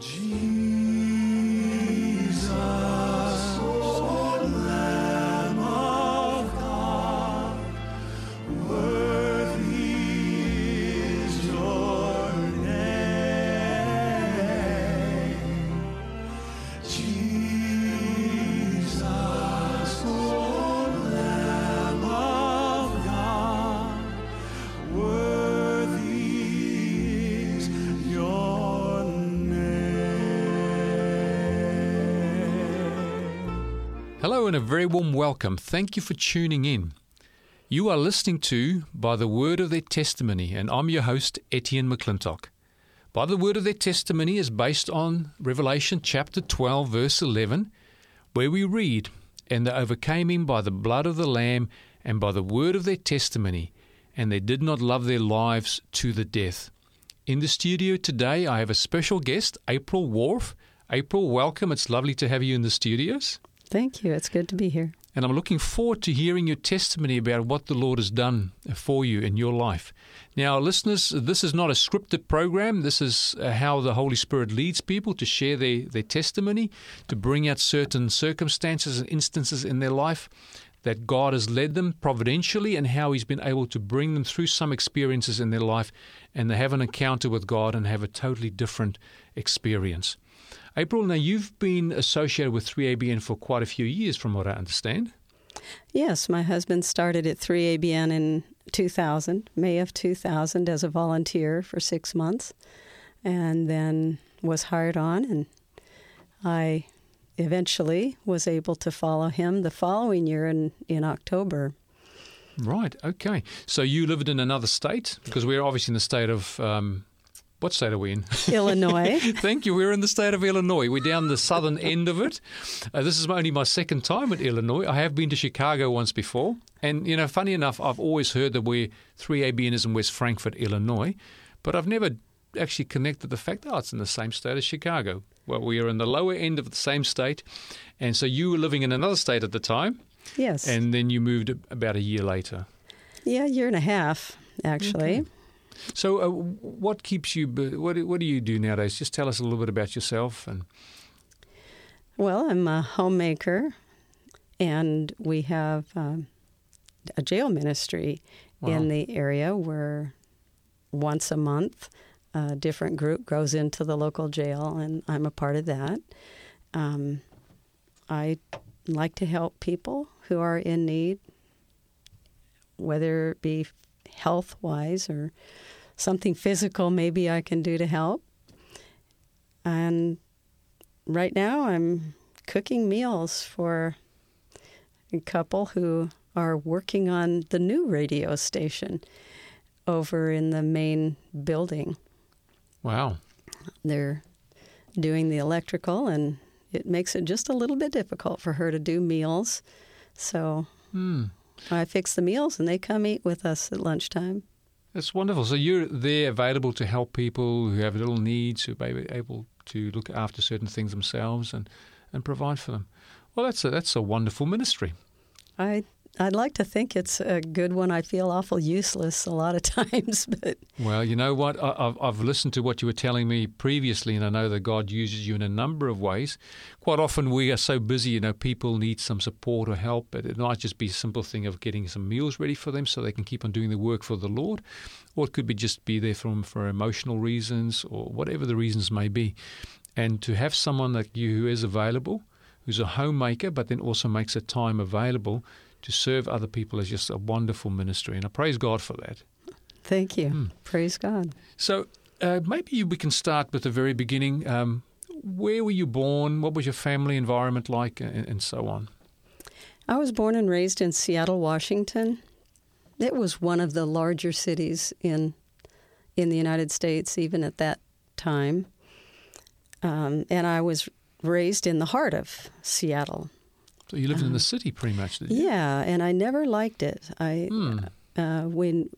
dia. And a very warm welcome. Thank you for tuning in. You are listening to By the Word of Their Testimony, and I'm your host, Etienne McClintock. By the Word of Their Testimony is based on Revelation chapter 12, verse 11, where we read, And they overcame him by the blood of the Lamb and by the word of their testimony, and they did not love their lives to the death. In the studio today, I have a special guest, April Wharf. April, welcome. It's lovely to have you in the studios. Thank you. It's good to be here. And I'm looking forward to hearing your testimony about what the Lord has done for you in your life. Now, listeners, this is not a scripted program. This is uh, how the Holy Spirit leads people to share their, their testimony, to bring out certain circumstances and instances in their life that God has led them providentially and how He's been able to bring them through some experiences in their life and they have an encounter with God and have a totally different experience. April, now you've been associated with 3ABN for quite a few years, from what I understand. Yes, my husband started at 3ABN in 2000, May of 2000, as a volunteer for six months, and then was hired on. And I eventually was able to follow him the following year in, in October. Right, okay. So you lived in another state? Because we're obviously in the state of um, what state are we in? Illinois. Thank you. We're in the state of Illinois. We're down the southern end of it. Uh, this is only my second time at Illinois. I have been to Chicago once before. And, you know, funny enough, I've always heard that we're 3ABN is in West Frankfort, Illinois. But I've never actually connected the fact, oh, it's in the same state as Chicago. Well, we are in the lower end of the same state. And so you were living in another state at the time. Yes. And then you moved about a year later. Yeah, a year and a half, actually. Okay. So, uh, what keeps you? What What do you do nowadays? Just tell us a little bit about yourself. And well, I'm a homemaker, and we have um, a jail ministry wow. in the area where once a month a different group goes into the local jail, and I'm a part of that. Um, I like to help people who are in need, whether it be health wise or something physical maybe I can do to help. And right now I'm cooking meals for a couple who are working on the new radio station over in the main building. Wow. They're doing the electrical, and it makes it just a little bit difficult for her to do meals. So hmm. I fix the meals, and they come eat with us at lunchtime. That's wonderful. So you're there available to help people who have little needs, who may be able to look after certain things themselves and, and provide for them. Well, that's a, that's a wonderful ministry. I I'd like to think it's a good one. I feel awful useless a lot of times, but well, you know what? I've, I've listened to what you were telling me previously, and I know that God uses you in a number of ways. Quite often, we are so busy. You know, people need some support or help. But it might just be a simple thing of getting some meals ready for them so they can keep on doing the work for the Lord, or it could be just be there from for emotional reasons or whatever the reasons may be. And to have someone like you who is available, who's a homemaker, but then also makes a time available to serve other people is just a wonderful ministry, and I praise God for that. Thank you. Mm. Praise God. So uh, maybe we can start with the very beginning. Um, where were you born? What was your family environment like, and, and so on? I was born and raised in Seattle, Washington. It was one of the larger cities in in the United States, even at that time. Um, and I was raised in the heart of Seattle. So you lived in the uh-huh. city pretty much, did you? Yeah, and I never liked it. I hmm. uh, when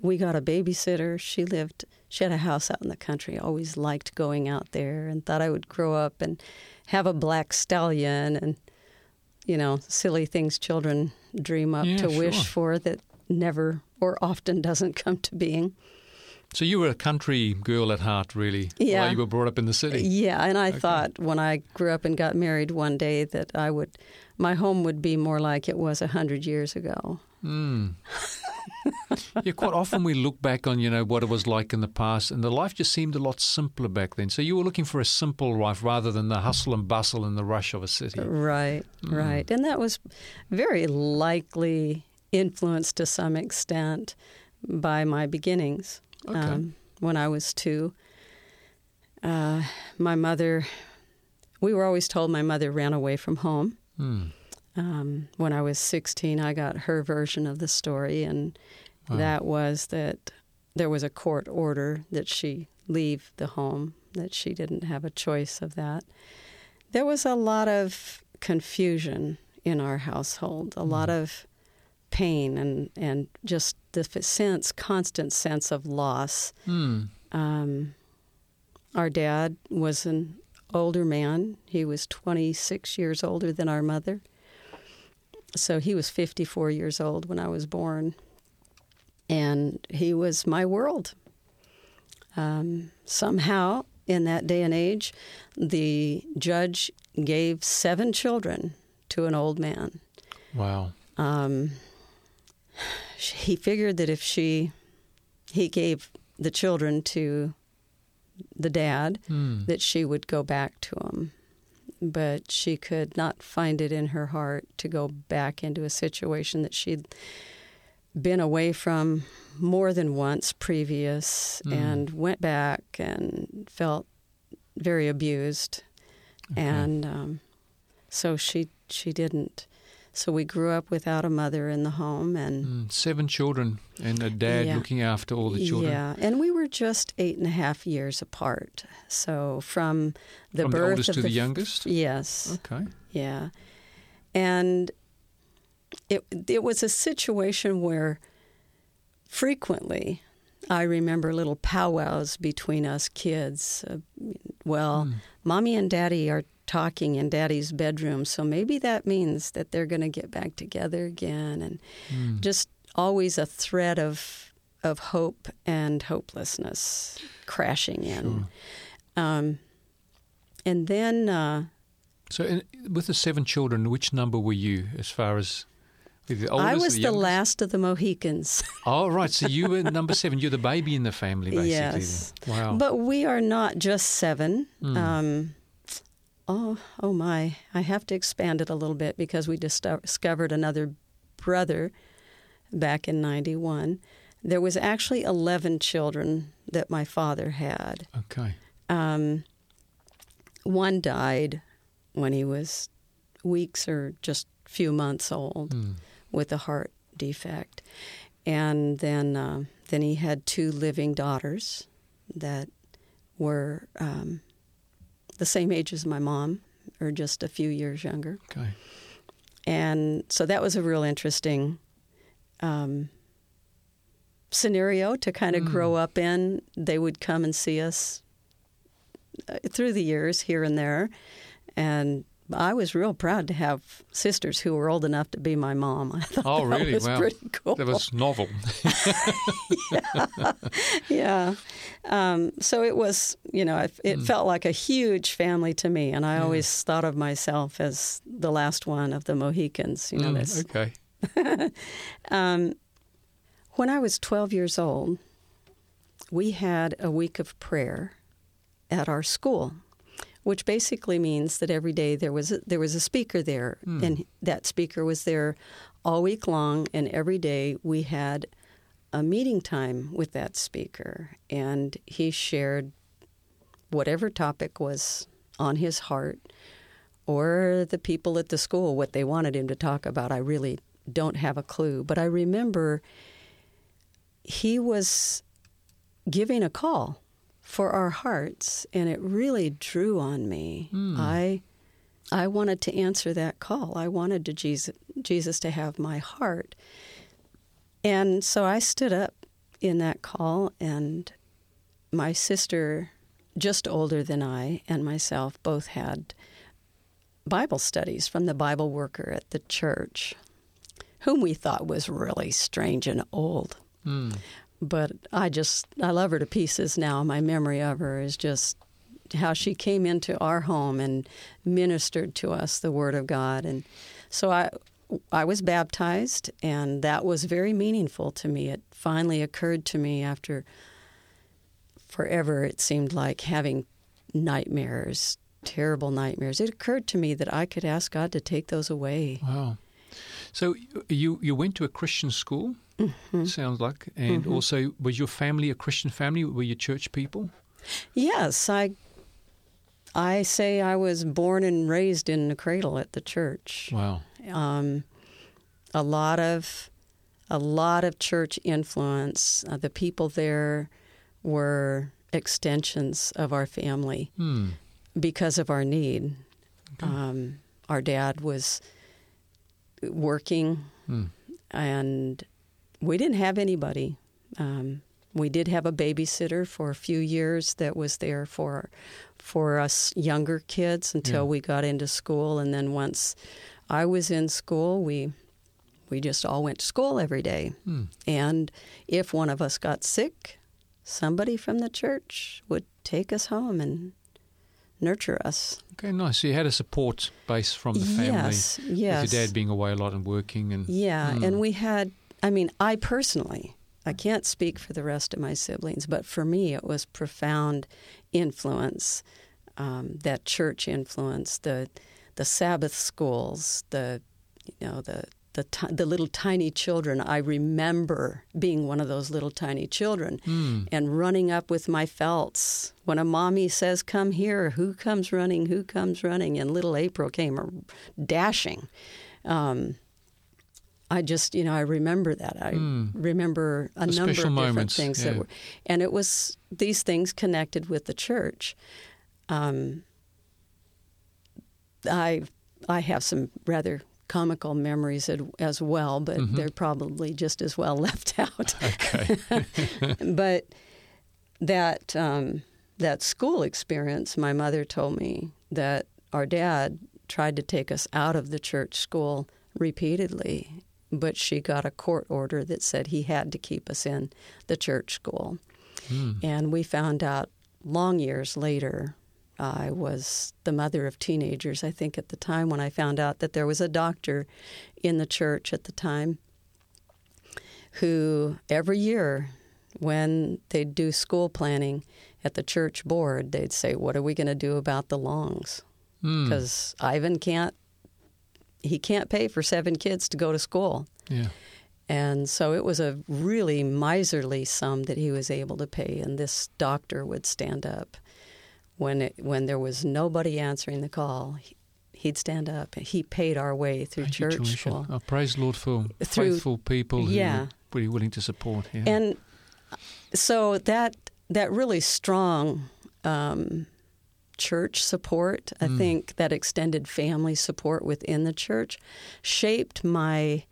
we got a babysitter, she lived. She had a house out in the country. Always liked going out there, and thought I would grow up and have a black stallion, and you know, silly things children dream up yeah, to sure. wish for that never or often doesn't come to being. So you were a country girl at heart, really. Yeah. While you were brought up in the city. Yeah, and I Okay. thought when I grew up and got married one day that I would, my home would be more like it was a hundred years ago. Mm. yeah, quite often we look back on, you know, what it was like in the past, and the life just seemed a lot simpler back then. So you were looking for a simple life rather than the hustle and bustle and the rush of a city. Right, Mm. right, and that was very likely influenced to some extent by my beginnings. Okay. Um, when I was two, uh, my mother, we were always told my mother ran away from home. Mm. Um, when I was 16, I got her version of the story, and Wow. that was that there was a court order that she leave the home, that she didn't have a choice of that. There was a lot of confusion in our household, a lot of pain, and, and just the sense, constant sense of loss. Mm. Um, our dad was an older man. He was 26 years older than our mother. So he was 54 years old when I was born. And he was my world. Um, somehow, in that day and age, the judge gave seven children to an old man. Wow. Um, he figured that if she, he gave the children to the dad, Mm. that she would go back to him. But she could not find it in her heart to go back into a situation that she'd been away from more than once previous Mm. and went back and felt very abused. Okay. And um, so she she didn't. So we grew up without a mother in the home, and Mm. Seven children and a dad Yeah. looking after all the children. yeah, and we were just eight and a half years apart. So from the From the birth oldest of to the f- youngest? yes, Okay. yeah, and it it was a situation where frequently I remember little powwows between us kids. Uh, well, Mm. mommy and daddy are talking in daddy's bedroom, so maybe that means that they're going to get back together again, and Mm. just always a thread of of hope and hopelessness crashing in. Sure. Um, and then uh, So, in, with the seven children, which number were you as far as the oldest? I was the, youngest? last of the Mohicans. Oh, right. So you were number seven. You're the baby in the family, basically. Yes. Wow. But we are not just seven. Mm. Um, oh, oh my! I have to expand it a little bit because we dis- discovered another brother back in '91. There was actually eleven children that my father had. okay. Um, one died when he was weeks or just few months old Mm. with a heart defect, and then uh, then he had two living daughters that were um, the same age as my mom, or just a few years younger. Okay. And so that was a real interesting um, scenario to kind of Mm. grow up in. They would come and see us uh, through the years here and there. And I was real proud to have sisters who were old enough to be my mom. I thought Oh, that really? was pretty cool. That was novel. yeah. Um, so it was, you know, it, it Mm. felt like a huge family to me. And I Yeah. always thought of myself as the last one of the Mohicans. You know, Mm, this okay. Um, when I was 12 years old, we had a week of prayer at our school, which basically means that every day there was a, there was a speaker there, Hmm. and that speaker was there all week long, and every day we had a meeting time with that speaker, and he shared whatever topic was on his heart or the people at the school what they wanted him to talk about. I really don't have a clue, but I remember he was giving a call for our hearts and it really drew on me. Hmm. I I wanted to answer that call. I wanted to Jesus Jesus to have my heart. And so I stood up in that call and my sister just older than I and myself both had Bible studies from the Bible worker at the church, whom we thought was really strange and old. Mm. But I just I love her to pieces now. My memory of her is just how she came into our home and ministered to us the Word of God, and so I I was baptized, and that was very meaningful to me. It finally occurred to me after forever. It seemed like having nightmares, terrible nightmares. It occurred to me that I could ask God to take those away. Wow. So you you went to a Christian school, mm-hmm. sounds like, and mm-hmm. also was your family a Christian family? Were you church people? Yes, I. I say I was born and raised in the cradle at the church. Wow. Um, a lot of a lot of church influence. Uh, the people there were extensions of our family hmm. because of our need. Okay. Um, our dad was working, hmm. and we didn't have anybody. Um, we did have a babysitter for a few years that was there for for us younger kids until yeah. we got into school, and then once I was in school, we we just all went to school every day. Hmm. And if one of us got sick, somebody from the church would take us home and nurture us. Okay, nice. So you had a support base from the family. Yes, yes. With your dad being away a lot and working, and yeah, mm. and we had. I mean, I personally, I can't speak for the rest of my siblings, but for me, it was profound influence. Um, that church influence, the the Sabbath schools, the you know the the, t- the little tiny children. I remember being one of those little tiny children mm. and running up with my felts. When a mommy says, Come here, who comes running? Who comes running? And little April came dashing. Um, I just, you know, I remember that. I mm. remember a the number of different moments, things yeah. that were, and it was these things connected with the church. Um, I I have some rather comical memories as well, but mm-hmm. they're probably just as well left out. Okay. but that um, that school experience, my mother told me that our dad tried to take us out of the church school repeatedly, but she got a court order that said he had to keep us in the church school. Mm. And we found out long years later I was the mother of teenagers, I think, at the time when I found out that there was a doctor in the church at the time who every year when they'd do school planning at the church board, they'd say, What are we going to do about the longs? Because hmm. mm. Ivan can't, he can't pay for seven kids to go to school. Yeah. And so it was a really miserly sum that he was able to pay, and this doctor would stand up when it, when there was nobody answering the call, he, he'd stand up. He paid our way through Thank church school. Oh, praise Lord for through, faithful people who yeah. are pretty willing to support. Yeah. And so that that really strong um, church support, I mm. think that extended family support within the church, shaped my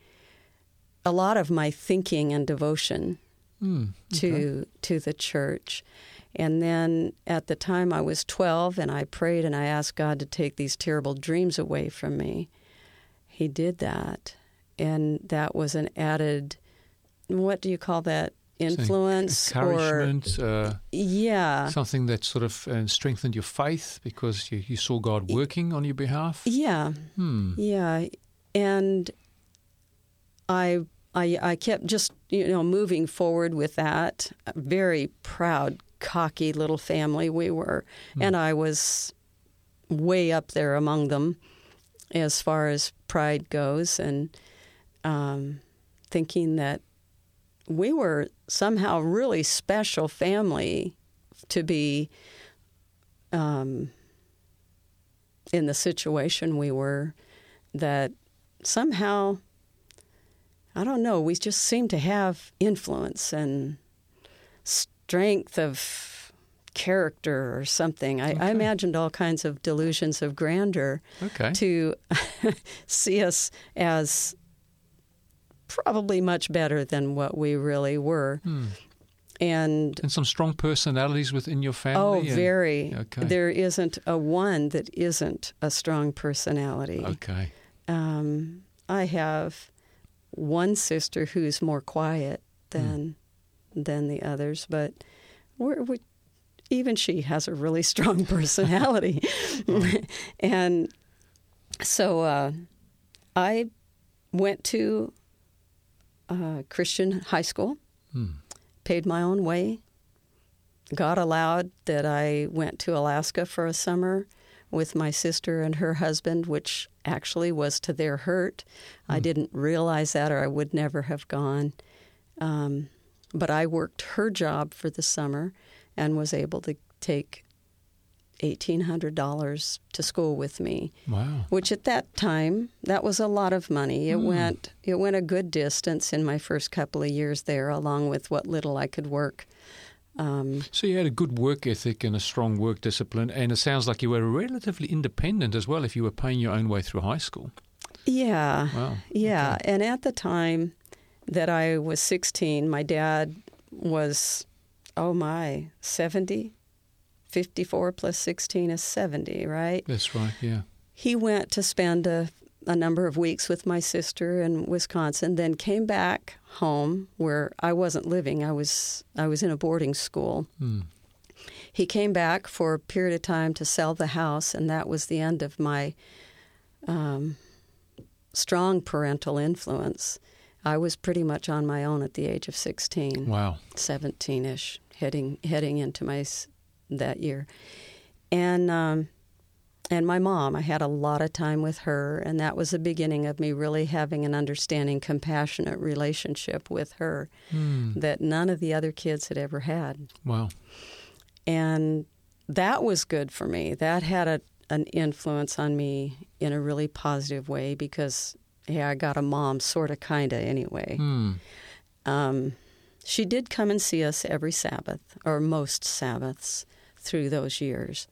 a lot of my thinking and devotion mm, okay. to to the church. And then at the time I was 12 and I prayed and I asked God to take these terrible dreams away from me. He did that. And that was an added, what do you call that? Influence encouragement, or uh, yeah, something that sort of uh, strengthened your faith because you, you, saw God working on your behalf. Yeah, hmm. yeah, and I I, I kept just you know moving forward with that. Very proud cocky little family we were. Mm. And I was way up there among them as far as pride goes, and um, thinking that we were somehow really special family to be um, in the situation we were. That somehow, I don't know, we just seemed to have influence and strength of character or something. I, okay. I, imagined all kinds of delusions of grandeur okay. to see us as probably much better than what we really were. Hmm. And, and some strong personalities within your family. Oh, and, very. Okay. There isn't a one that isn't a strong personality. Okay. Um, I have one sister who's more quiet than than the others, but we're, we even she has a really strong personality. and so uh, I went to uh, Christian high school, Hmm. paid my own way. God allowed that I went to Alaska for a summer with my sister and her husband, which actually was to their hurt. I didn't realize that, or I would never have gone. Um, but I worked her job for the summer and was able to take $1,800 to school with me Wow. which at that time that was a lot of money. It Mm. went it went a good distance in my first couple of years there, along with what little I could work. Um, So you had a good work ethic and a strong work discipline, and it sounds like you were relatively independent as well. If you were paying your own way through high school. yeah, Wow. yeah. And at the time that I was 16, my dad was, oh my, 70, 54 plus 16 is 70, right? That's right. Yeah. he went to spend a, a number of weeks with my sister in Wisconsin, then came back home where I wasn't living. I was I was in a boarding school. Hmm. He came back for a period of time to sell the house, and that was the end of my um, strong parental influence. I was pretty much on my own at the age of 16. Wow. 17ish, heading heading into my that year, and um, and my mom. I had a lot of time with her, and that was the beginning of me really having an understanding, compassionate relationship with her Hmm. that none of the other kids had ever had, Wow. and that was good for me. That had a an influence on me in a really positive way because hey, I got a mom, sort of, kind of, anyway. Hmm. Um, she did come and see us every Sabbath, or most Sabbaths, through those years.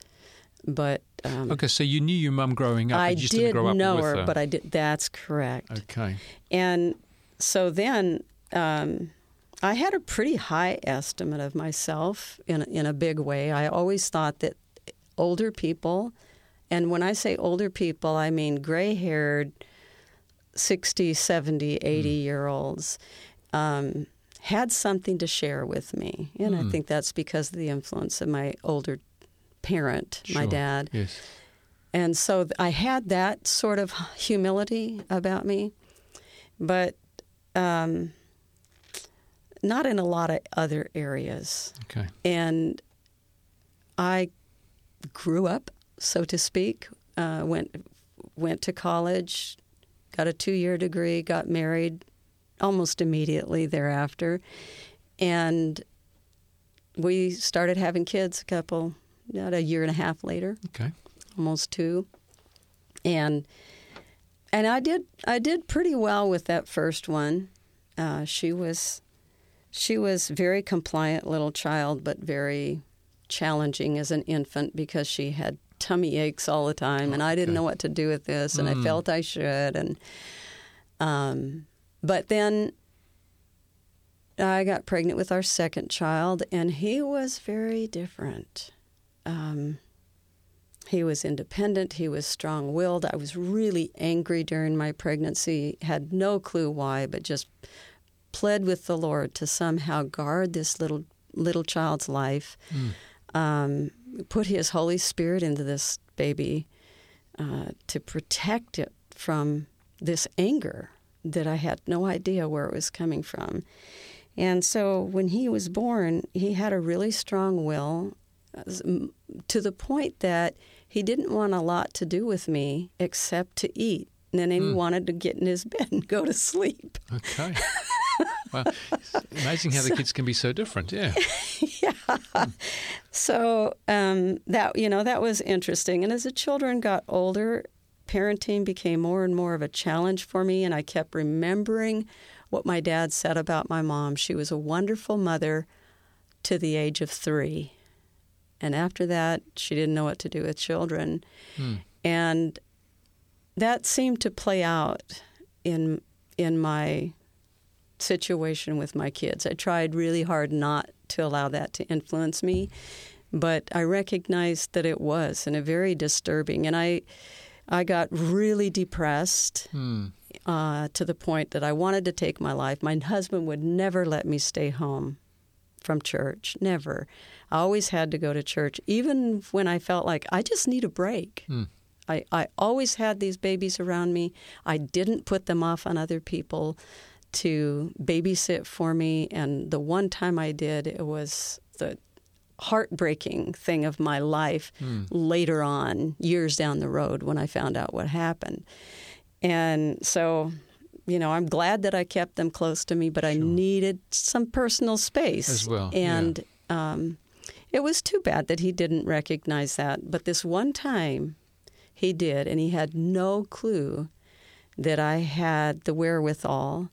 But um, Okay, so you knew your mum growing up. I you just did didn't grow up know with her, her. but I did. That's correct. okay. And so then um, I had a pretty high estimate of myself in in a big way. I always thought that older people, and when I say older people, I mean gray haired, 60, 70, 80 year olds, um, had something to share with me. And I Hmm. think that's because of the influence of my older parent, my dad. Yes. And so th- I had that sort of humility about me, but um, not in a lot of other areas. Okay. And I grew up, so to speak, uh, went went to college, got a two year degree, got married almost immediately thereafter, and we started having kids a couple, not a year and a half later Okay. almost two, and and I did I did pretty well with that first one. Uh, she was she was very compliant little child, but very challenging as an infant because she had tummy aches all the time, and I didn't Okay. know what to do with this, and I felt I should, and um, but then I got pregnant with our second child, and he was very different. Um, he was independent. He was strong willed. I was really angry during my pregnancy, had no clue why, but just pled with the Lord to somehow guard this little little child's life, um, put His Holy Spirit into this baby uh, to protect it from this anger that I had no idea where it was coming from. And so when he was born, he had a really strong will to the point that he didn't want a lot to do with me except to eat. And then he wanted to get in his bed and go to sleep. Okay. well, amazing how the kids can be so different. yeah. Yeah. So um, that you know that was interesting. And as the children got older, parenting became more and more of a challenge for me. And I kept remembering what my dad said about my mom. She was a wonderful mother to the age of three, and after that, she didn't know what to do with children. Hmm. And that seemed to play out in in my situation with my kids. I tried really hard not to allow that to influence me, but I recognized that it was and a very disturbing. And I I got really depressed Hmm. uh, to the point that I wanted to take my life. My husband would never let me stay home from church. Never. I always had to go to church, even when I felt like I just need a break. Hmm. I, I always had these babies around me. I didn't put them off on other people to babysit for me. And the one time I did, it was the heartbreaking thing of my life later on, years down the road, when I found out what happened. And so, you know, I'm glad that I kept them close to me, but I needed some personal space As well, yeah. And um, it was too bad that he didn't recognize that. But this one time, he did, and he had no clue that I had the wherewithal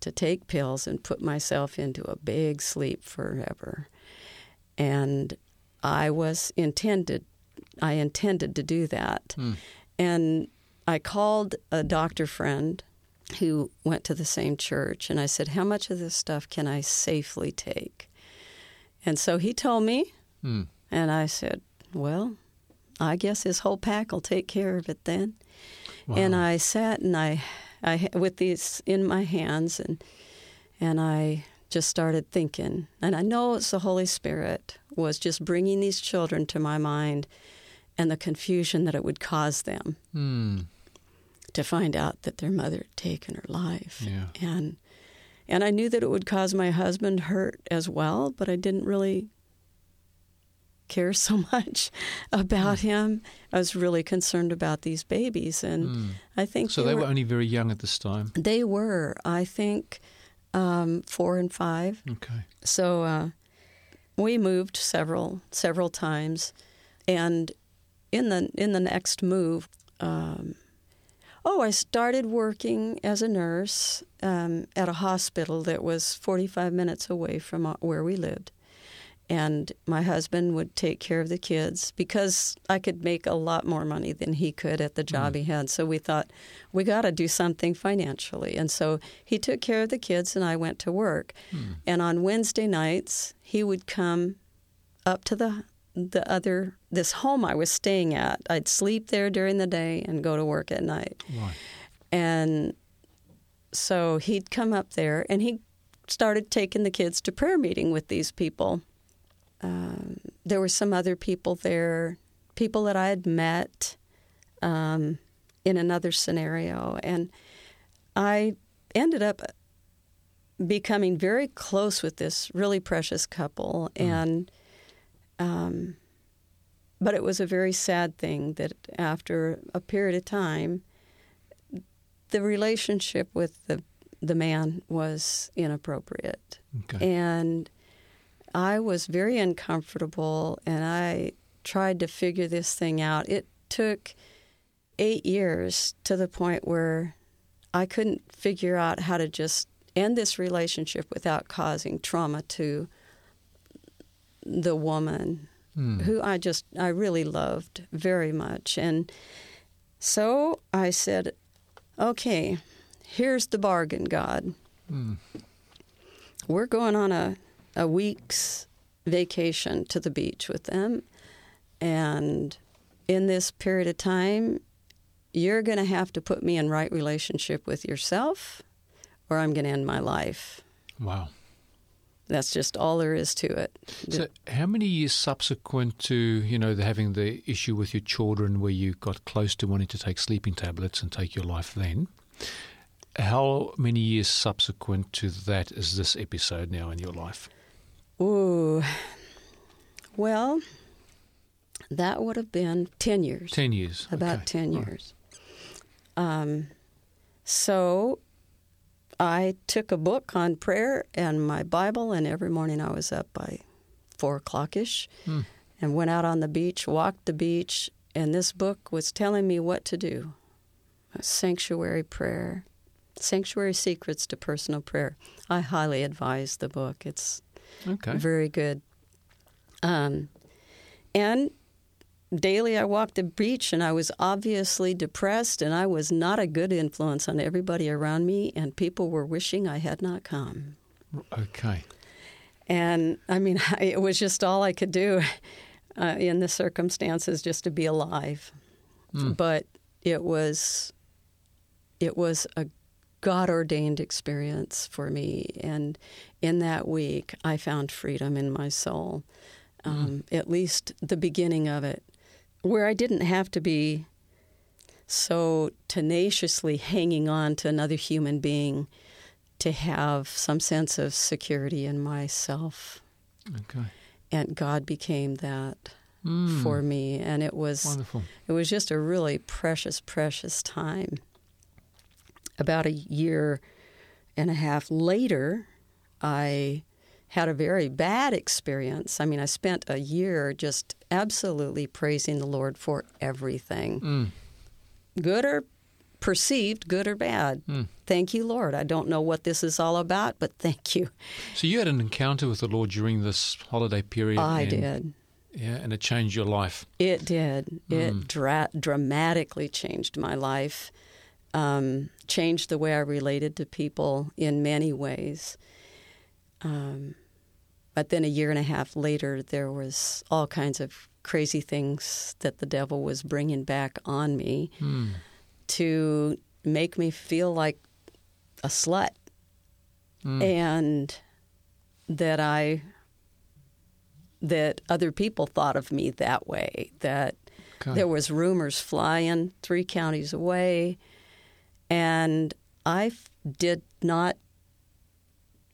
to take pills and put myself into a big sleep forever. And I was intended, I intended to do that. And I called a doctor friend who went to the same church, and I said, How much of this stuff can I safely take? And so he told me, Hmm. and I said, Well, I guess his whole pack will take care of it then. And I sat and I, I with these in my hands, and and I just started thinking. And I know it's the Holy Spirit was just bringing these children to my mind, and the confusion that it would cause them Hmm. to find out that their mother had taken her life. Yeah. And and I knew that it would cause my husband hurt as well, but I didn't really care so much about him. I was really concerned about these babies and I think. So they were only very young at this time. they were, I think, um, four and five. Okay. So uh, we moved several several times, and in the in the next move, um, oh, I started working as a nurse um, at a hospital that was forty five minutes away from uh, where we lived. And my husband would take care of the kids because I could make a lot more money than he could at the hmm. job he had. So we thought, we got to do something financially. And so he took care of the kids, and I went to work. Hmm. And on Wednesday nights, he would come up to the the other this home I was staying at. I'd sleep there during the day and go to work at night. Right. And so he'd come up there and he started taking the kids to prayer meeting with these people. Um, there were some other people there, people that I had met um, in another scenario. And I ended up becoming very close with this really precious couple. And, um, but it was a very sad thing that after a period of time, the relationship with the the man was inappropriate, Okay. and I was very uncomfortable, and I tried to figure this thing out. It took eight years to the point where I couldn't figure out how to just end this relationship without causing trauma to the woman Hmm. who I just I really loved very much and so I said okay here's the bargain God Hmm. we're going on a a week's vacation to the beach with them and in this period of time you're going to have to put me in right relationship with yourself or I'm going to end my life Wow. that's just all there is to it So, how many years subsequent to you know the, having the issue with your children, where you got close to wanting to take sleeping tablets and take your life? Then, how many years subsequent to that is this episode now in your life? Ooh. Well, that would have been 10 years. Ten years. About Okay. 10 All right. years. Um, so I took a book on prayer and my Bible, and every morning I was up by 4 o'clock ish Hmm. and went out on the beach, walked the beach, and this book was telling me what to do. A sanctuary prayer, sanctuary secrets to personal prayer. I highly advise the book. It's Okay. very good. Um, and daily I walked the beach and I was obviously depressed and I was not a good influence on everybody around me and people were wishing I had not come. Okay. And I mean, it was just all I could do uh, in the circumstances just to be alive. Hmm. But it was, it was a God ordained experience for me. And in that week, I found freedom in my soul, um, mm. at least the beginning of it, where I didn't have to be so tenaciously hanging on to another human being to have some sense of security in myself. Okay. And God became that mm. for me and it was Wonderful. it was just a really precious precious time. About a year and a half later, I had a very bad experience. I mean, I spent a year just absolutely praising the Lord for everything. Mm good or perceived good or bad. Mm. Thank you, Lord. I don't know what this is all about, but thank you. So you had an encounter with the Lord during this holiday period. I and, did. Yeah, and it changed your life. It did. Mm. It dra- dramatically changed my life. Um, changed the way I related to people in many ways. Um, but then a year and a half later, there was all kinds of crazy things that the devil was bringing back on me mm. to make me feel like a slut. Mm. And that I that other people thought of me that way that okay. there was rumors flying 3 counties away and I did not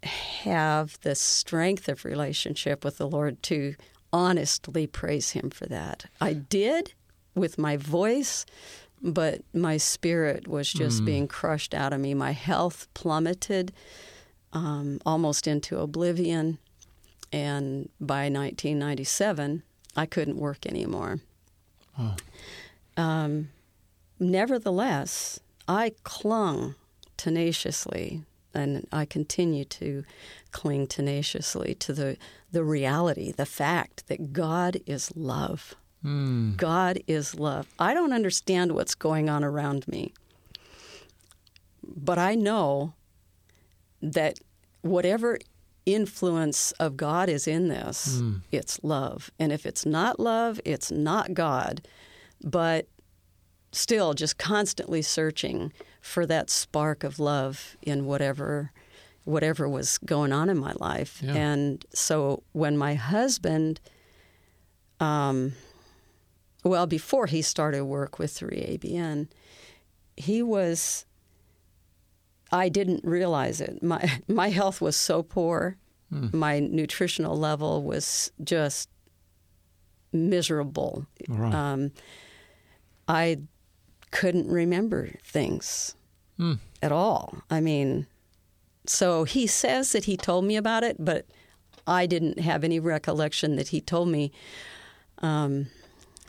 have the strength of relationship with the Lord to honestly praise Him for that. I did with my voice, but my spirit was just mm. being crushed out of me. My health plummeted um, almost into oblivion. And by 1997, I couldn't work anymore. Oh. Um, nevertheless, I clung tenaciously and I continue to cling tenaciously to the, the reality, the fact that God is love. Mm. God is love. I don't understand what's going on around me, but I know that whatever influence of God is in this, mm. it's love. And if it's not love, it's not God. But still, just constantly searching for that spark of love in whatever whatever was going on in my life. Yeah. And so when my husband um, well, before he started work with 3ABN, he was I didn't realize it. My my health was so poor. Mm. My nutritional level was just miserable. Right. Um, I couldn't remember things mm. at all. I mean, so he says that he told me about it, but I didn't have any recollection that he told me um,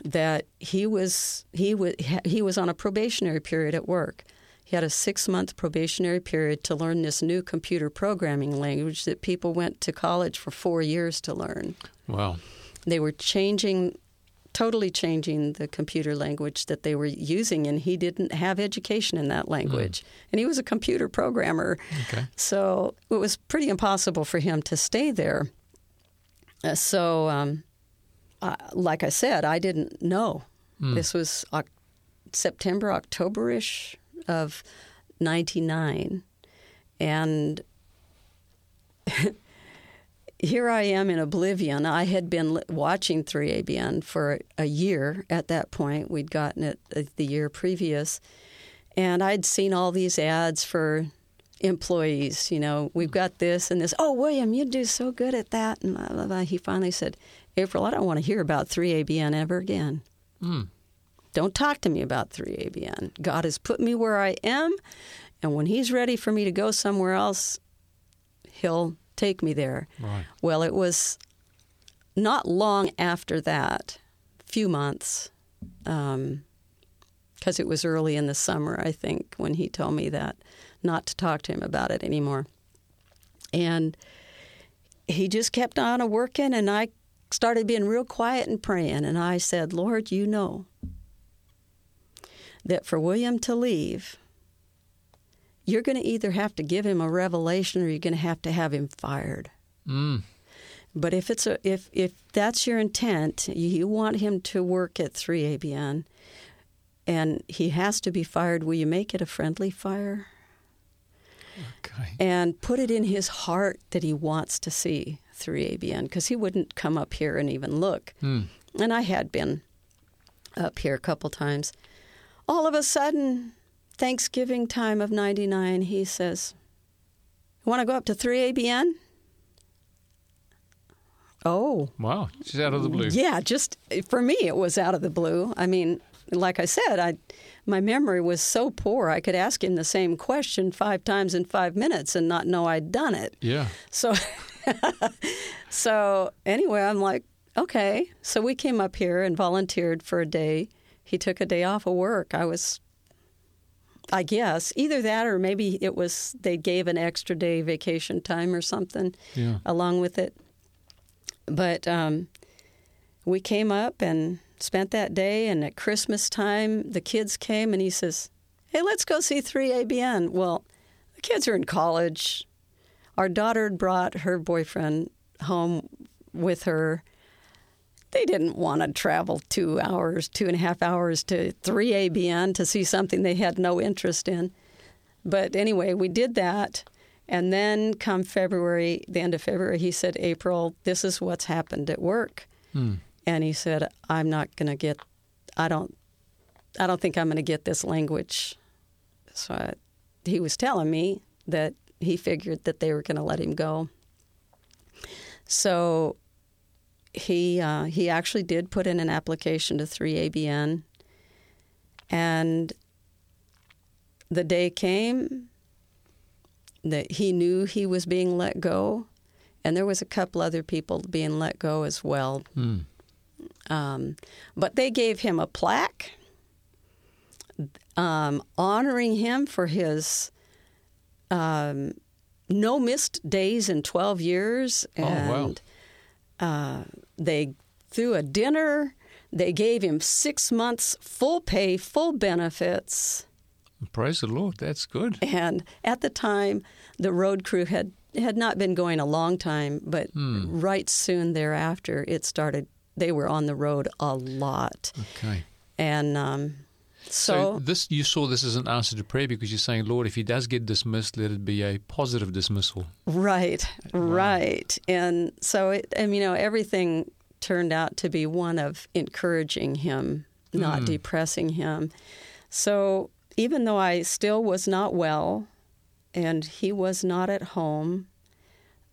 that he was he was he was on a probationary period at work. He had a six month probationary period to learn this new computer programming language that people went to college for four years to learn. Wow. They were changing totally changing the computer language that they were using, and he didn't have education in that language. Mm. And he was a computer programmer. Okay. So it was pretty impossible for him to stay there. Uh, so, um, uh, like I said, I didn't know. Mm. This was September, October ish of 99. And here I am in oblivion. I had been watching 3ABN for a year at that point. We'd gotten it uh, the year previous. And I'd seen all these ads for employees. You know, we've got this and this. Oh, William, you do so good at that. And blah, blah, blah. he finally said, April, I don't want to hear about 3ABN ever again. Mm. Don't talk to me about 3ABN. God has put me where I am. And when He's ready for me to go somewhere else, He'll take me there. Right. Well, it was not long after that, few months, because um, it was early in the summer, I think, when he told me that, not to talk to him about it anymore. And he just kept on a working, and I started being real quiet and praying. And I said, Lord, you know that for William to leave, you're going to either have to give him a revelation or you're going to have to have him fired. Mm. But if it's a if if that's your intent, you want him to work at 3ABN and he has to be fired, will you make it a friendly fire? Okay. and put it in his heart that he wants to see 3ABN because he wouldn't come up here and even look. Hmm. And I had been up here a couple times. All of a sudden, Thanksgiving time of 99, he says, Want to go up to 3ABN? Oh, Wow. Just out of the blue. yeah, just for me, it was out of the blue. I mean, like I said, I my memory was so poor. I could ask him the same question five times in five minutes and not know I'd done it. Yeah. So, so anyway, I'm like, okay. So we came up here and volunteered for a day. He took a day off of work. I was, I guess, either that or maybe it was they gave an extra day vacation time or something Yeah. along with it. But um, we came up and spent that day, and at Christmas time, the kids came, and he says, "Hey, let's go see 3ABN." Well, the kids are in college. Our daughter had brought her boyfriend home with her. They didn't want to travel two hours, two and a half hours to 3ABN to see something they had no interest in. But anyway, we did that. And then come February, the end of February, he said, April, this is what's happened at work. Hmm. And he said, I'm not going to get, I don't, I don't think I'm going to get this language. So I, he was telling me that he figured that they were going to let him go. So he uh, he actually did put in an application to 3ABN, and the day came that he knew he was being let go, and there was a couple other people being let go as well. Hmm. Um, but they gave him a plaque um, honoring him for his um, no missed days in 12 years. Oh, wow. And uh, they threw a dinner. They gave him six months full pay, full benefits. Praise the Lord. That's good. And at the time, the road crew had, had not been going a long time, but Hmm. right soon thereafter, it started. They were on the road a lot. Okay. And um, So, so, this you saw this as an answer to prayer because you're saying, Lord, if he does get dismissed, let it be a positive dismissal. right, right. And so, it, and, you know, everything turned out to be one of encouraging him, not Mm. depressing him. So, even though I still was not well and he was not at home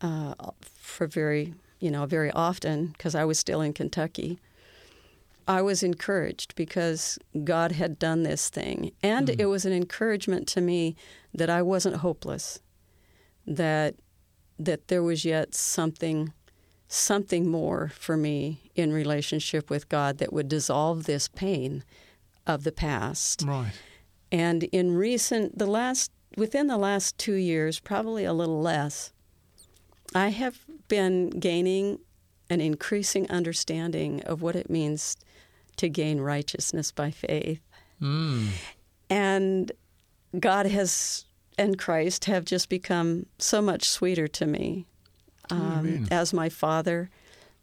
uh, for very, you know, very often because I was still in Kentucky, I was encouraged because God had done this thing. And Mm. it was an encouragement to me that I wasn't hopeless, that that there was yet something something more for me in relationship with God that would dissolve this pain of the past. Right. And in recent, the last, within the last two years, probably a little less, I have been gaining an increasing understanding of what it means to gain righteousness by faith. Mm. And God has, and Christ have just become so much sweeter to me um, as my father.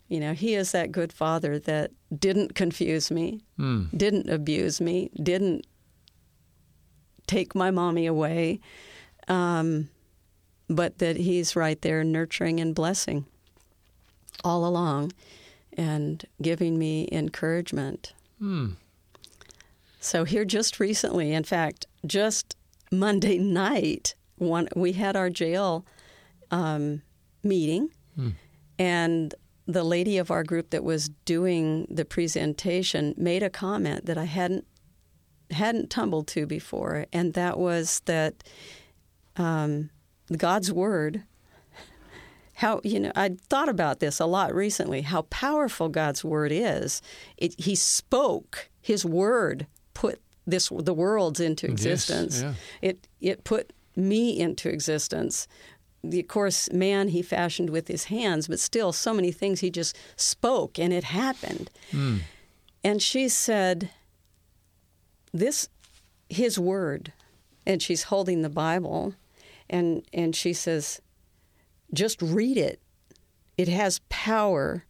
You know, He is that good father that didn't confuse me, Mm. didn't abuse me, didn't take my mommy away, um, but that he's right there nurturing and blessing all along and giving me encouragement. Mm. So here just recently, in fact, just Monday night, one we had our jail um, meeting, Hmm. and the lady of our group that was doing the presentation made a comment that I hadn't hadn't tumbled to before, and that was that um, God's word. How you know I thought about this a lot recently. How powerful God's word is. It, he spoke His word, put this the worlds into Yes, existence. yeah. It it put me into existence. The, of course, man he fashioned with his hands, but still, so many things he just spoke, and it happened. Mm. And she said, "This, His word," and she's holding the Bible, and and she says, "Just read it. It has power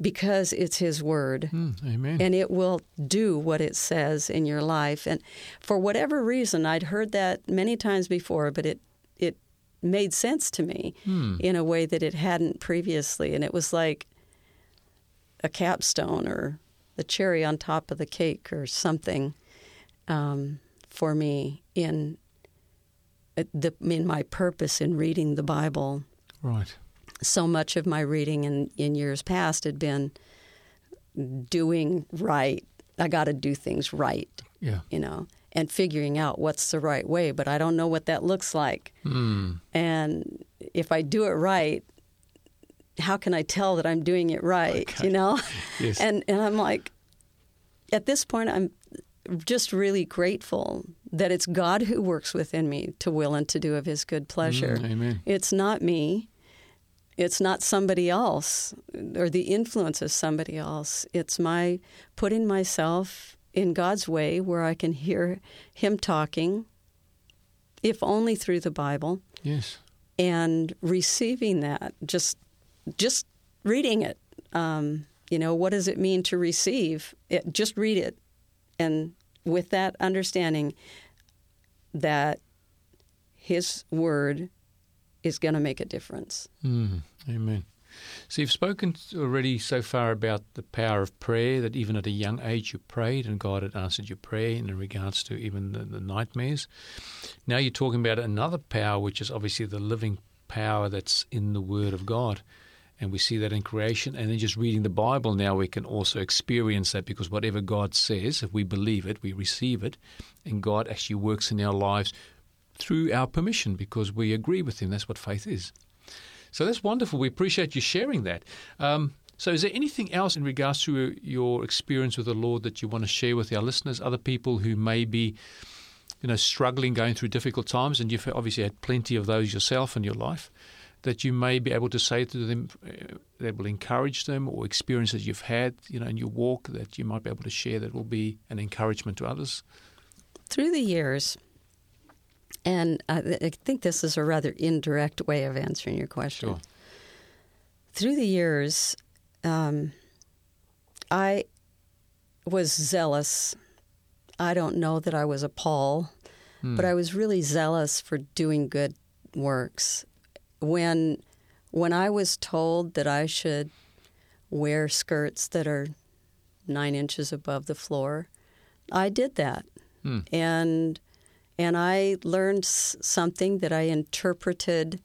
because it's His word." Mm. Amen. and it will do what it says in your life. And for whatever reason, I'd heard that many times before, but it it made sense to me Hmm. in a way that it hadn't previously. And it was like a capstone or the cherry on top of the cake or something um, for me in uh, the, in my purpose in reading the Bible. Right. So much of my reading in, in years past had been doing right. I got to do things right, Yeah. you know, and figuring out what's the right way, but I don't know what that looks like. Hmm. And if I do it right, how can I tell that I'm doing it right? Okay. You know? Yes. And and I'm like at this point I'm just really grateful that it's God who works within me to will and to do of his good pleasure. Mm, amen. It's not me. It's not somebody else or the influence of somebody else. It's my putting myself in God's way where I can hear him talking if only through the Bible Yes. and receiving that just just reading it um, you know what does it mean to receive it just read it and with that understanding that his word is going to make a difference Mm, amen. So you've spoken already so far about the power of prayer, that even at a young age you prayed and God had answered your prayer in regards to even the, the nightmares. Now you're talking about another power, which is obviously the living power that's in the Word of God. And we see that in creation. And then just reading the Bible now, we can also experience that because whatever God says, if we believe it, we receive it. And God actually works in our lives through our permission because we agree with Him. That's what faith is. So that's wonderful. We appreciate you sharing that. Um, so, is there anything else in regards to your experience with the Lord that you want to share with our listeners, other people who may be, you know, struggling, going through difficult times, and you've obviously had plenty of those yourself in your life, that you may be able to say to them uh, that will encourage them, or experiences you've had, you know, in your walk that you might be able to share that will be an encouragement to others. through the years and I, I think this is a rather indirect way of answering your question Sure. through the years, um, I was zealous. I don't know that I was a Paul, but I was really zealous for doing good works. When when I was told that I should wear skirts that are nine inches above the floor, I did that, Hmm. and and I learned something that I interpreted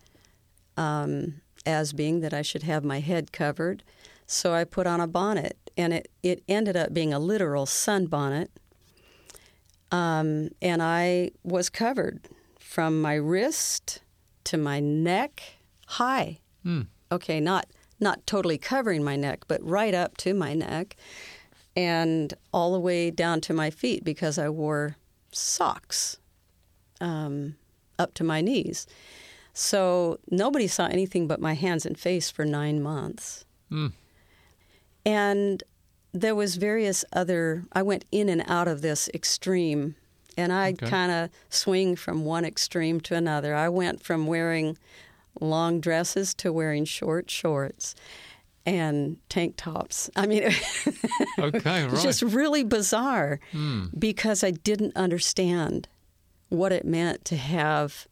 um, as being that I should have my head covered. So I put on a bonnet, and it, it ended up being a literal sunbonnet. Um, and I was covered from my wrist to my neck high. Hmm. Okay, not not totally covering my neck, but right up to my neck, and all the way down to my feet because I wore socks um, up to my knees. So nobody saw anything but my hands and face for nine months. Hmm. And there was various other. I went in and out of this extreme, and I Okay. kind of swing from one extreme to another. I went from wearing long dresses to wearing short shorts and tank tops. I mean, Okay, right. just really bizarre Hmm. because I didn't understand what it meant to have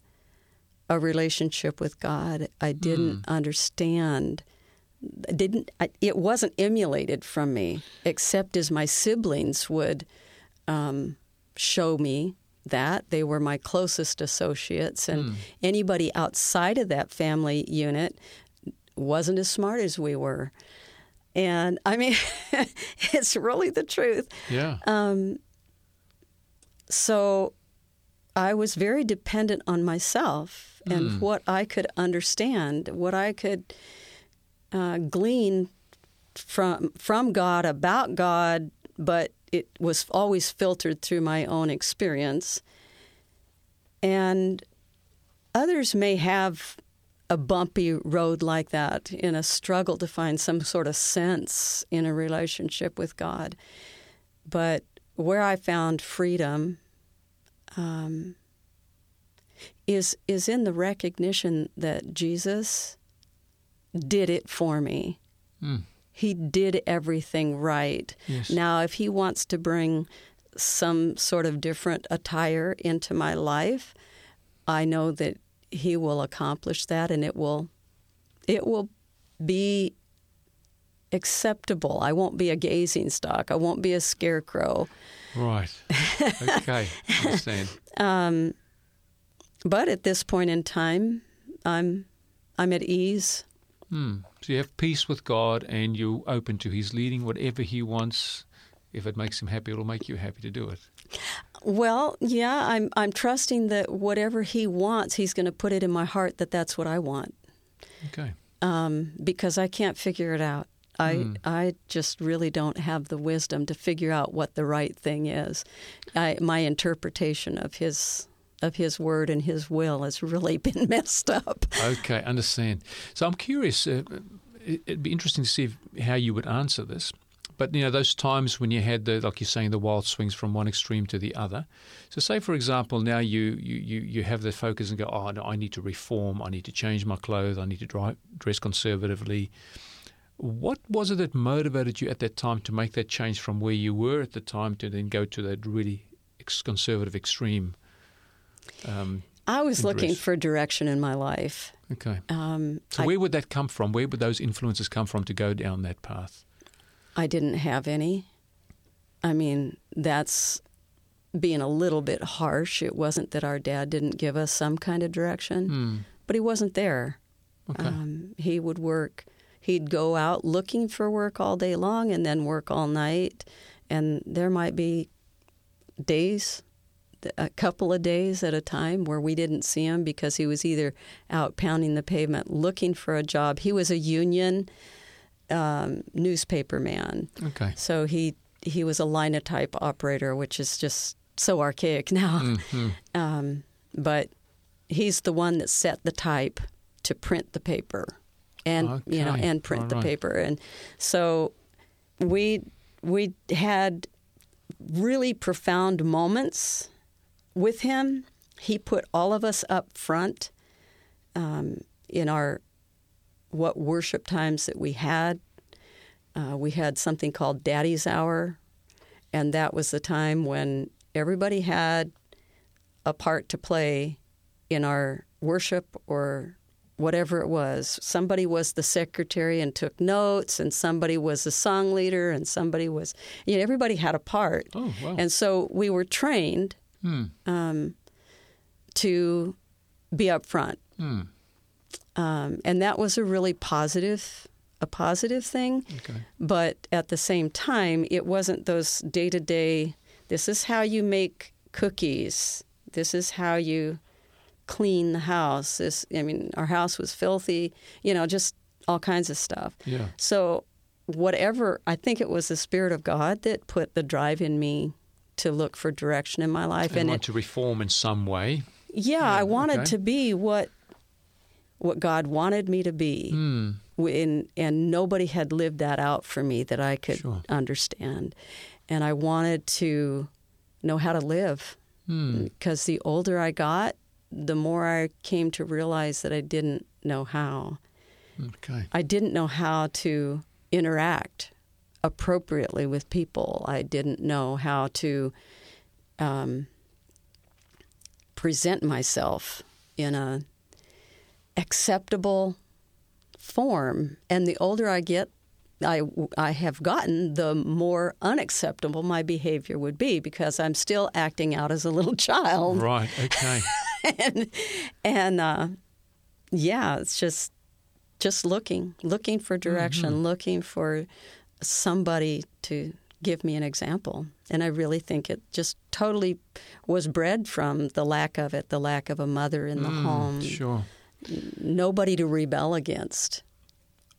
a relationship with God. I didn't understand. I didn't. I, it wasn't emulated from me, except as my siblings would um, show me that they were my closest associates, and anybody outside of that family unit wasn't as smart as we were. And I mean, it's really the truth. Yeah. Um, so I was very dependent on myself and what I could understand, what I could uh, glean from from God about God, but it was always filtered through my own experience. And others may have a bumpy road like that in a struggle to find some sort of sense in a relationship with God. But where I found freedom um, is is in the recognition that Jesus did it for me. Hmm. He did everything right. Yes. Now, if he wants to bring some sort of different attire into my life, I know that he will accomplish that and it will it will be acceptable. I won't be a gazing stock. I won't be a scarecrow. Right. Okay. Understand. Um, but at this point in time, I'm I'm at ease. Hmm. So you have peace with God and you're open to His leading whatever He wants. If it makes Him happy, it'll make you happy to do it. Well, yeah, I'm I'm trusting that whatever He wants, He's going to put it in my heart that that's what I want. Okay. Um, because I can't figure it out. I Hmm. I just really don't have the wisdom to figure out what the right thing is. I, my interpretation of his of his word and his will has really been messed up. Okay, understand. So I'm curious. Uh, it- it'd be interesting to see if, how you would answer this. But you know, those times when you had the, like you're saying, the wild swings from one extreme to the other. So, say for example, now you you you, you have the focus and go, oh, no, I need to reform. I need to change my clothes. I need to dri dress conservatively. What was it that motivated you at that time to make that change from where you were at the time to then go to that really ex- conservative extreme? Um, I was looking Interest. for direction in my life. okay. Um, So I, where would that come from? Where would those influences come from to go down that path? I didn't have any. I mean, that's being a little bit harsh. It wasn't that our dad didn't give us some kind of direction, Hmm. but he wasn't there. Okay. Um, he would work. He'd go out looking for work all day long and then work all night. And there might be days, a couple of days at a time, where we didn't see him because he was either out pounding the pavement looking for a job. He was a union um, newspaper man, okay. so he he was a linotype operator, which is just so archaic now. Mhm. Um, but he's the one that set the type to print the paper, and you know, and print All the right. paper, and so we we had really profound moments with him. He put all of us up front um, in our what worship times that we had. Uh, we had something called Daddy's Hour, and that was the time when everybody had a part to play in our worship or whatever it was. Somebody was the secretary and took notes, and somebody was the song leader, and somebody was, you know, everybody had a part. Oh, wow. And so we were trained Hmm. um, to be up front. Hmm. Um, and that was a really positive, a positive thing. Okay. But at the same time, it wasn't those day to day, this is how you make cookies. This is how you clean the house. This, I mean, our house was filthy, you know, just all kinds of stuff. Yeah. So, whatever, I think it was the Spirit of God that put the drive in me to look for direction in my life. And, And, want it, to reform in some way. yeah, I wanted okay. to be what what God wanted me to be. Hmm. and and nobody had lived that out for me that I could Sure. understand, and I wanted to know how to live Hmm. because the older I got, the more I came to realize that I didn't know how. Okay. I didn't know how to interact appropriately with people. I didn't know how to um, present myself in a acceptable form. And the older I get, I, I have gotten, the more unacceptable my behavior would be because I'm still acting out as a little child. Right. Okay. And and uh, yeah, it's just just looking, looking for direction, looking for somebody to give me an example. And I really think it just totally was bred from the lack of it, the lack of a mother in the Hmm. home, Sure. nobody to rebel against.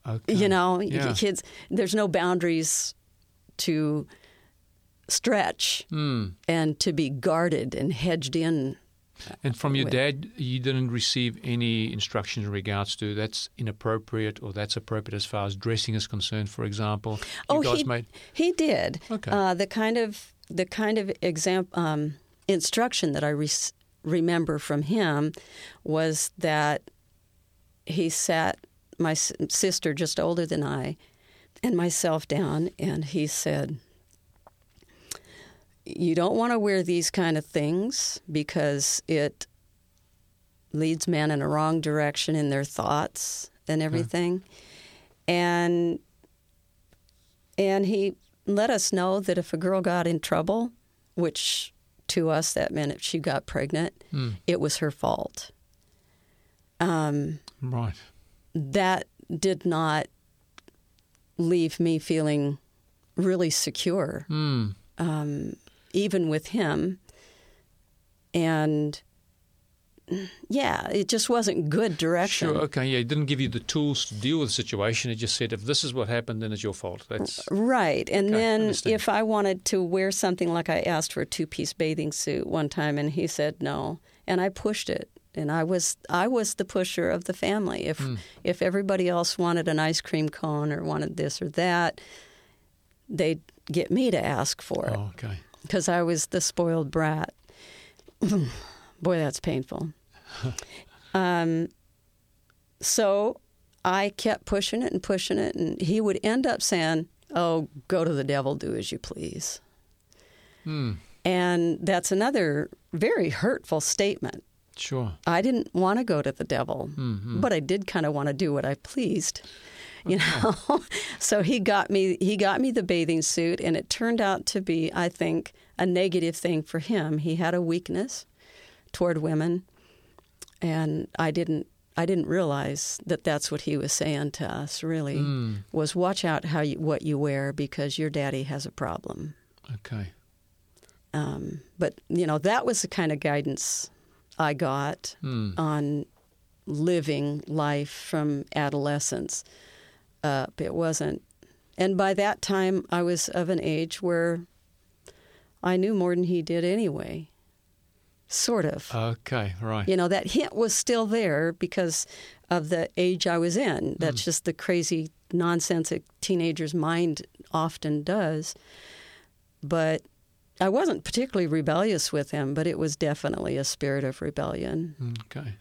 Okay. You know, Yeah. kids, there's no boundaries to stretch Hmm. and to be guarded and hedged in And from your dad, you didn't receive any instructions in regards to that's inappropriate or that's appropriate as far as dressing is concerned, for example. Oh, he- made He did. Okay. Uh, the kind of the kind of exam um, instruction that I re- remember from him was that he sat my s- sister, just older than I, and myself down, and he said, "You don't want to wear these kind of things because it leads men in a wrong direction in their thoughts and everything. And and he let us know that if a girl got in trouble, which to us that meant if she got pregnant, Mm. it was her fault. Um, Right. that did not leave me feeling really secure, Mm. um, even with him. And yeah, it just wasn't good direction. Sure. Okay. Yeah. It didn't give you the tools to deal with the situation. It just said, if this is what happened, then it's your fault. That's Right. And Okay, then understand. if I wanted to wear something like I asked for a two piece bathing suit one time and he said no. And I pushed it. And I was I was the pusher of the family. If Hmm. if everybody else wanted an ice cream cone or wanted this or that, they'd get me to ask for it oh, okay. Because I was the spoiled brat. Boy, that's painful. um, so I kept pushing it and pushing it, and he would end up saying, "Oh, go to the devil, do as you please." Hmm. And that's another very hurtful statement. Sure. I didn't want to go to the devil, Mhm. but I did kind of want to do what I pleased. You know, so he got me. He got me the bathing suit, and it turned out to be, I think, a negative thing for him. He had a weakness toward women, and I didn't. I didn't realize that that's what he was saying to us. Really, Mm. was watch out how you, what you wear because your daddy has a problem. Okay. Um, but you know, that was the kind of guidance I got Mm. on living life from adolescence up. It wasn't, and by that time, I was of an age where I knew more than he did anyway. Sort of. Okay. Right. You know, that hint was still there because of the age I was in. That's hmm. just the crazy nonsense a teenager's mind often does. But I wasn't particularly rebellious with him, but it was definitely a spirit of rebellion. Okay.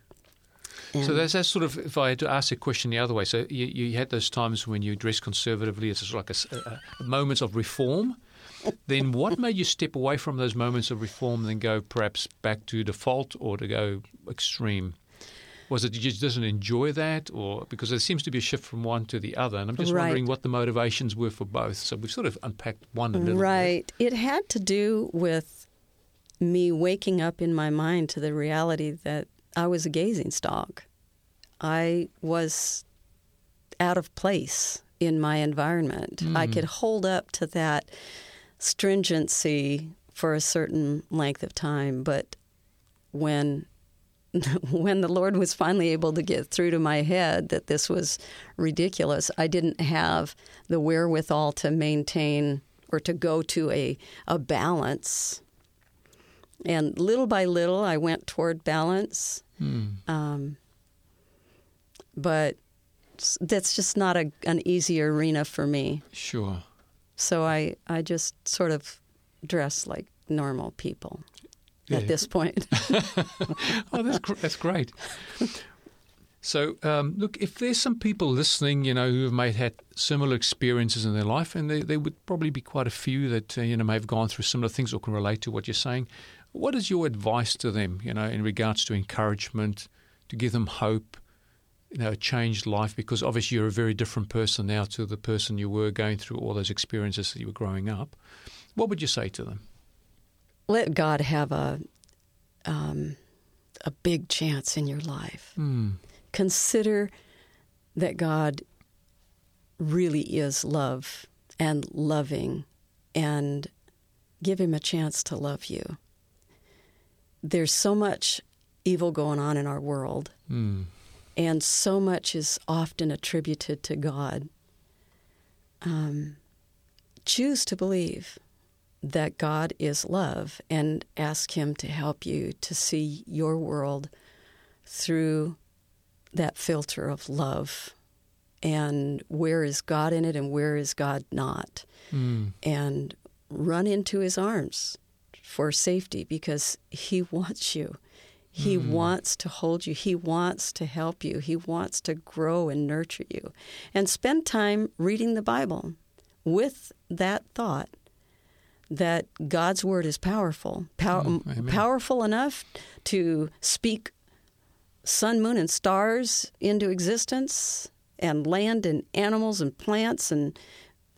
So um, that's, that's sort of, if I had to ask a question the other way, so you, you had those times when you dressed conservatively, it's like a, a- moments of reform. Then what made you step away from those moments of reform and then go perhaps back to default or to go extreme? Was it you just doesn't enjoy that, or because there seems to be a shift from one to the other? And I'm just Right. wondering what the motivations were for both. So we've sort of unpacked one a little bit. Right. It had to do with me waking up in my mind to the reality that I was a gazing stock. I was out of place in my environment. I Mm. could hold up to that stringency for a certain length of time, but when when the Lord was finally able to get through to my head that this was ridiculous, I didn't have the wherewithal to maintain or to go to a, a balance. And little by little, I went toward balance. Hmm. Um, but that's just not a, an easy arena for me. Sure. So I, I just sort of dress like normal people Yeah. at this point. oh, that's gr- that's great. So, um, look, if there's some people listening, you know, who have made had similar experiences in their life, and there, there would probably be quite a few that uh, you know may have gone through similar things or can relate to what you're saying. What is your advice to them, you know, in regards to encouragement, to give them hope, you know, a changed life? Because obviously you're a very different person now to the person you were going through all those experiences that you were growing up. What would you say to them? Let God have a um, a big chance in your life. Hmm. Consider that God really is love and loving, and give Him a chance to love you. There's so much evil going on in our world, Hmm. and so much is often attributed to God. Um, choose to believe that God is love and ask Him to help you to see your world through that filter of love. And where is God in it and where is God not? Hmm. And run into His arms for safety because He wants you. He wants to hold you. He wants to help you. He wants to grow and nurture you. And spend time reading the Bible with that thought that God's word is powerful, pow- Mm, powerful enough to speak sun, moon, and stars into existence, and land and animals and plants and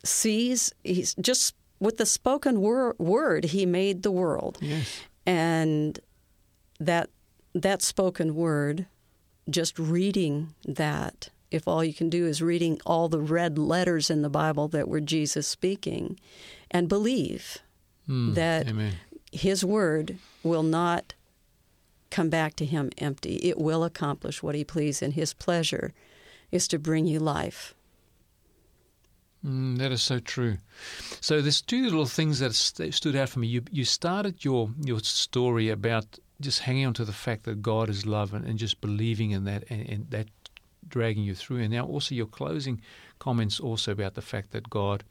seas. He's just with the spoken wor- word, he made the world. Yes. And that that spoken word, just reading that, if all you can do is reading all the red letters in the Bible that were Jesus speaking, and believe Mm, that Amen. his word will not come back to him empty. It will accomplish what he please, and his pleasure is to bring you life. Mm, that is so true. So there's two little things that st- stood out for me. You you started your your story about just hanging on to the fact that God is love and, and just believing in that and, and that dragging you through. And now also your closing comments also about the fact that God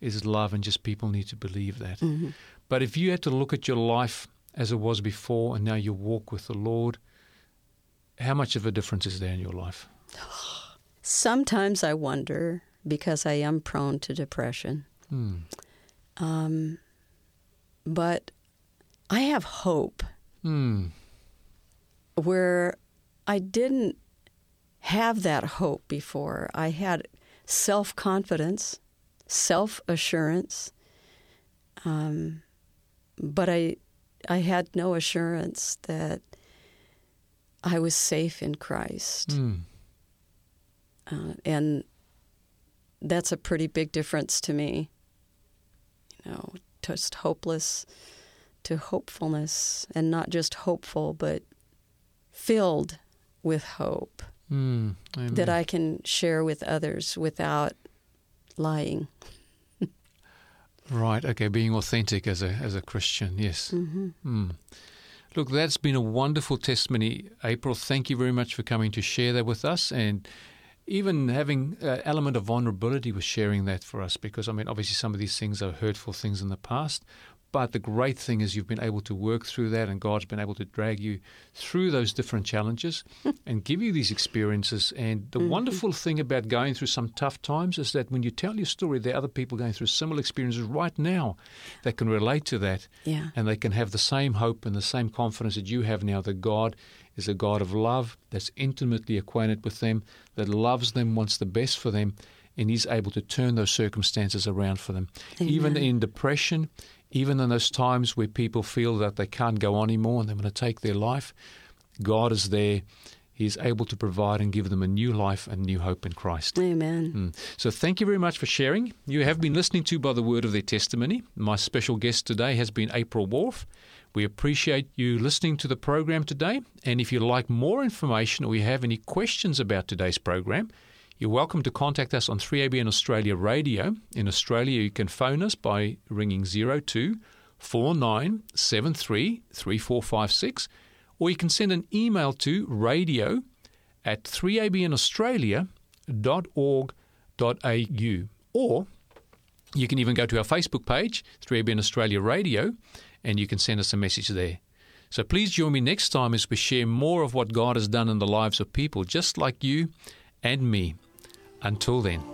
is love and just people need to believe that. Mm-hmm. But if you had to look at your life as it was before and now you walk with the Lord, how much of a difference is there in your life? Sometimes I wonder because I am prone to depression. Hmm. Um, but I have hope Hmm. where I didn't have that hope before. I had self confidence, self assurance, um, but I I had no assurance that I was safe in Christ, Hmm. uh, and that's a pretty big difference to me. You know, just hopeless to hopefulness, and not just hopeful, but filled with hope. Amen. that I can share with others without lying. Right. Okay. Being authentic as a as a Christian. Yes. Mm. Look, that's been a wonderful testimony, April. Thank you very much for coming to share that with us, and even having an element of vulnerability with sharing that for us. Because I mean, obviously, some of these things are hurtful things in the past. But the great thing is you've been able to work through that, and God's been able to drag you through those different challenges and give you these experiences. And the mm-hmm. wonderful thing about going through some tough times is that when you tell your story, there are other people going through similar experiences right now that can relate to that Yeah. and they can have the same hope and the same confidence that you have now that God is a God of love that's intimately acquainted with them, that loves them, wants the best for them, and He's able to turn those circumstances around for them. Even in depression, even in those times where people feel that they can't go on anymore and they're going to take their life, God is there. He's able to provide and give them a new life and new hope in Christ. Amen. Mm. So thank you very much for sharing. You have been listening to By the Word of Their Testimony. My special guest today has been April Wharf. We appreciate you listening to the program today. And if you'd like more information or you have any questions about today's program, you're welcome to contact us on 3ABN Australia Radio. In Australia, you can phone us by ringing 02 4973 3456, or you can send an email to radio at 3abnaustralia.org.au. Or you can even go to our Facebook page, 3ABN Australia Radio, and you can send us a message there. So please join me next time as we share more of what God has done in the lives of people just like you and me. Until then.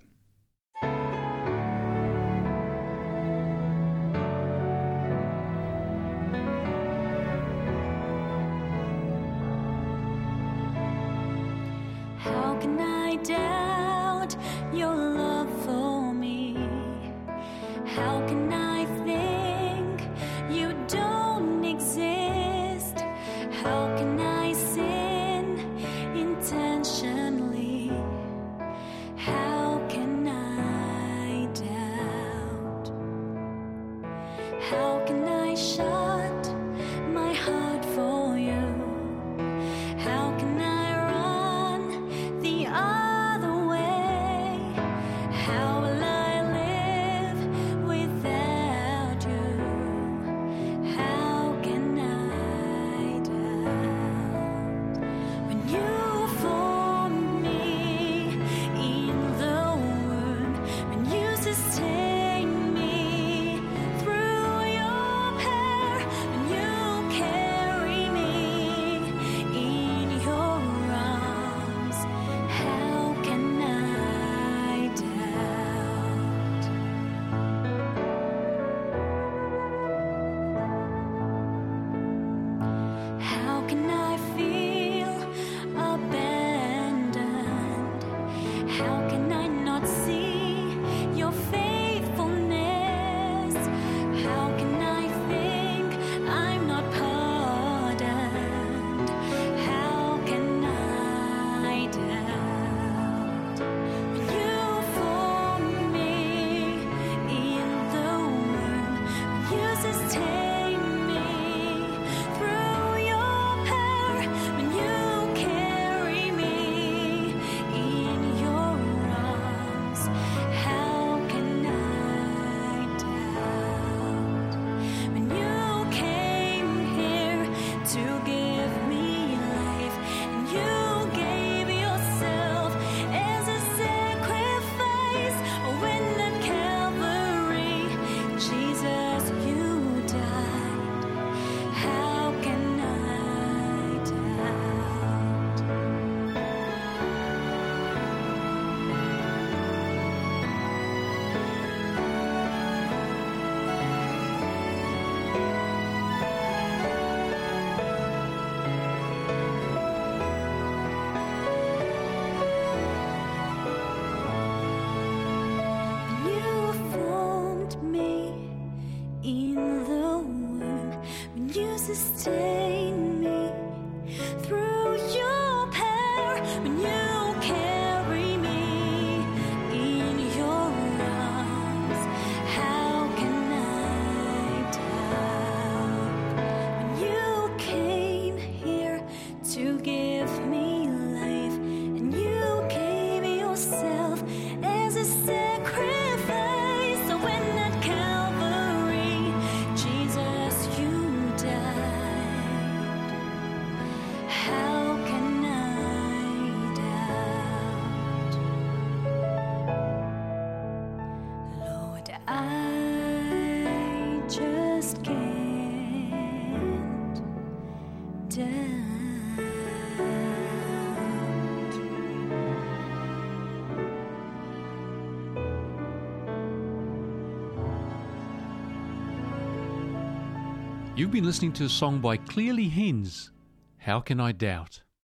You've been listening to a song by Clearly Hens, How Can I Doubt?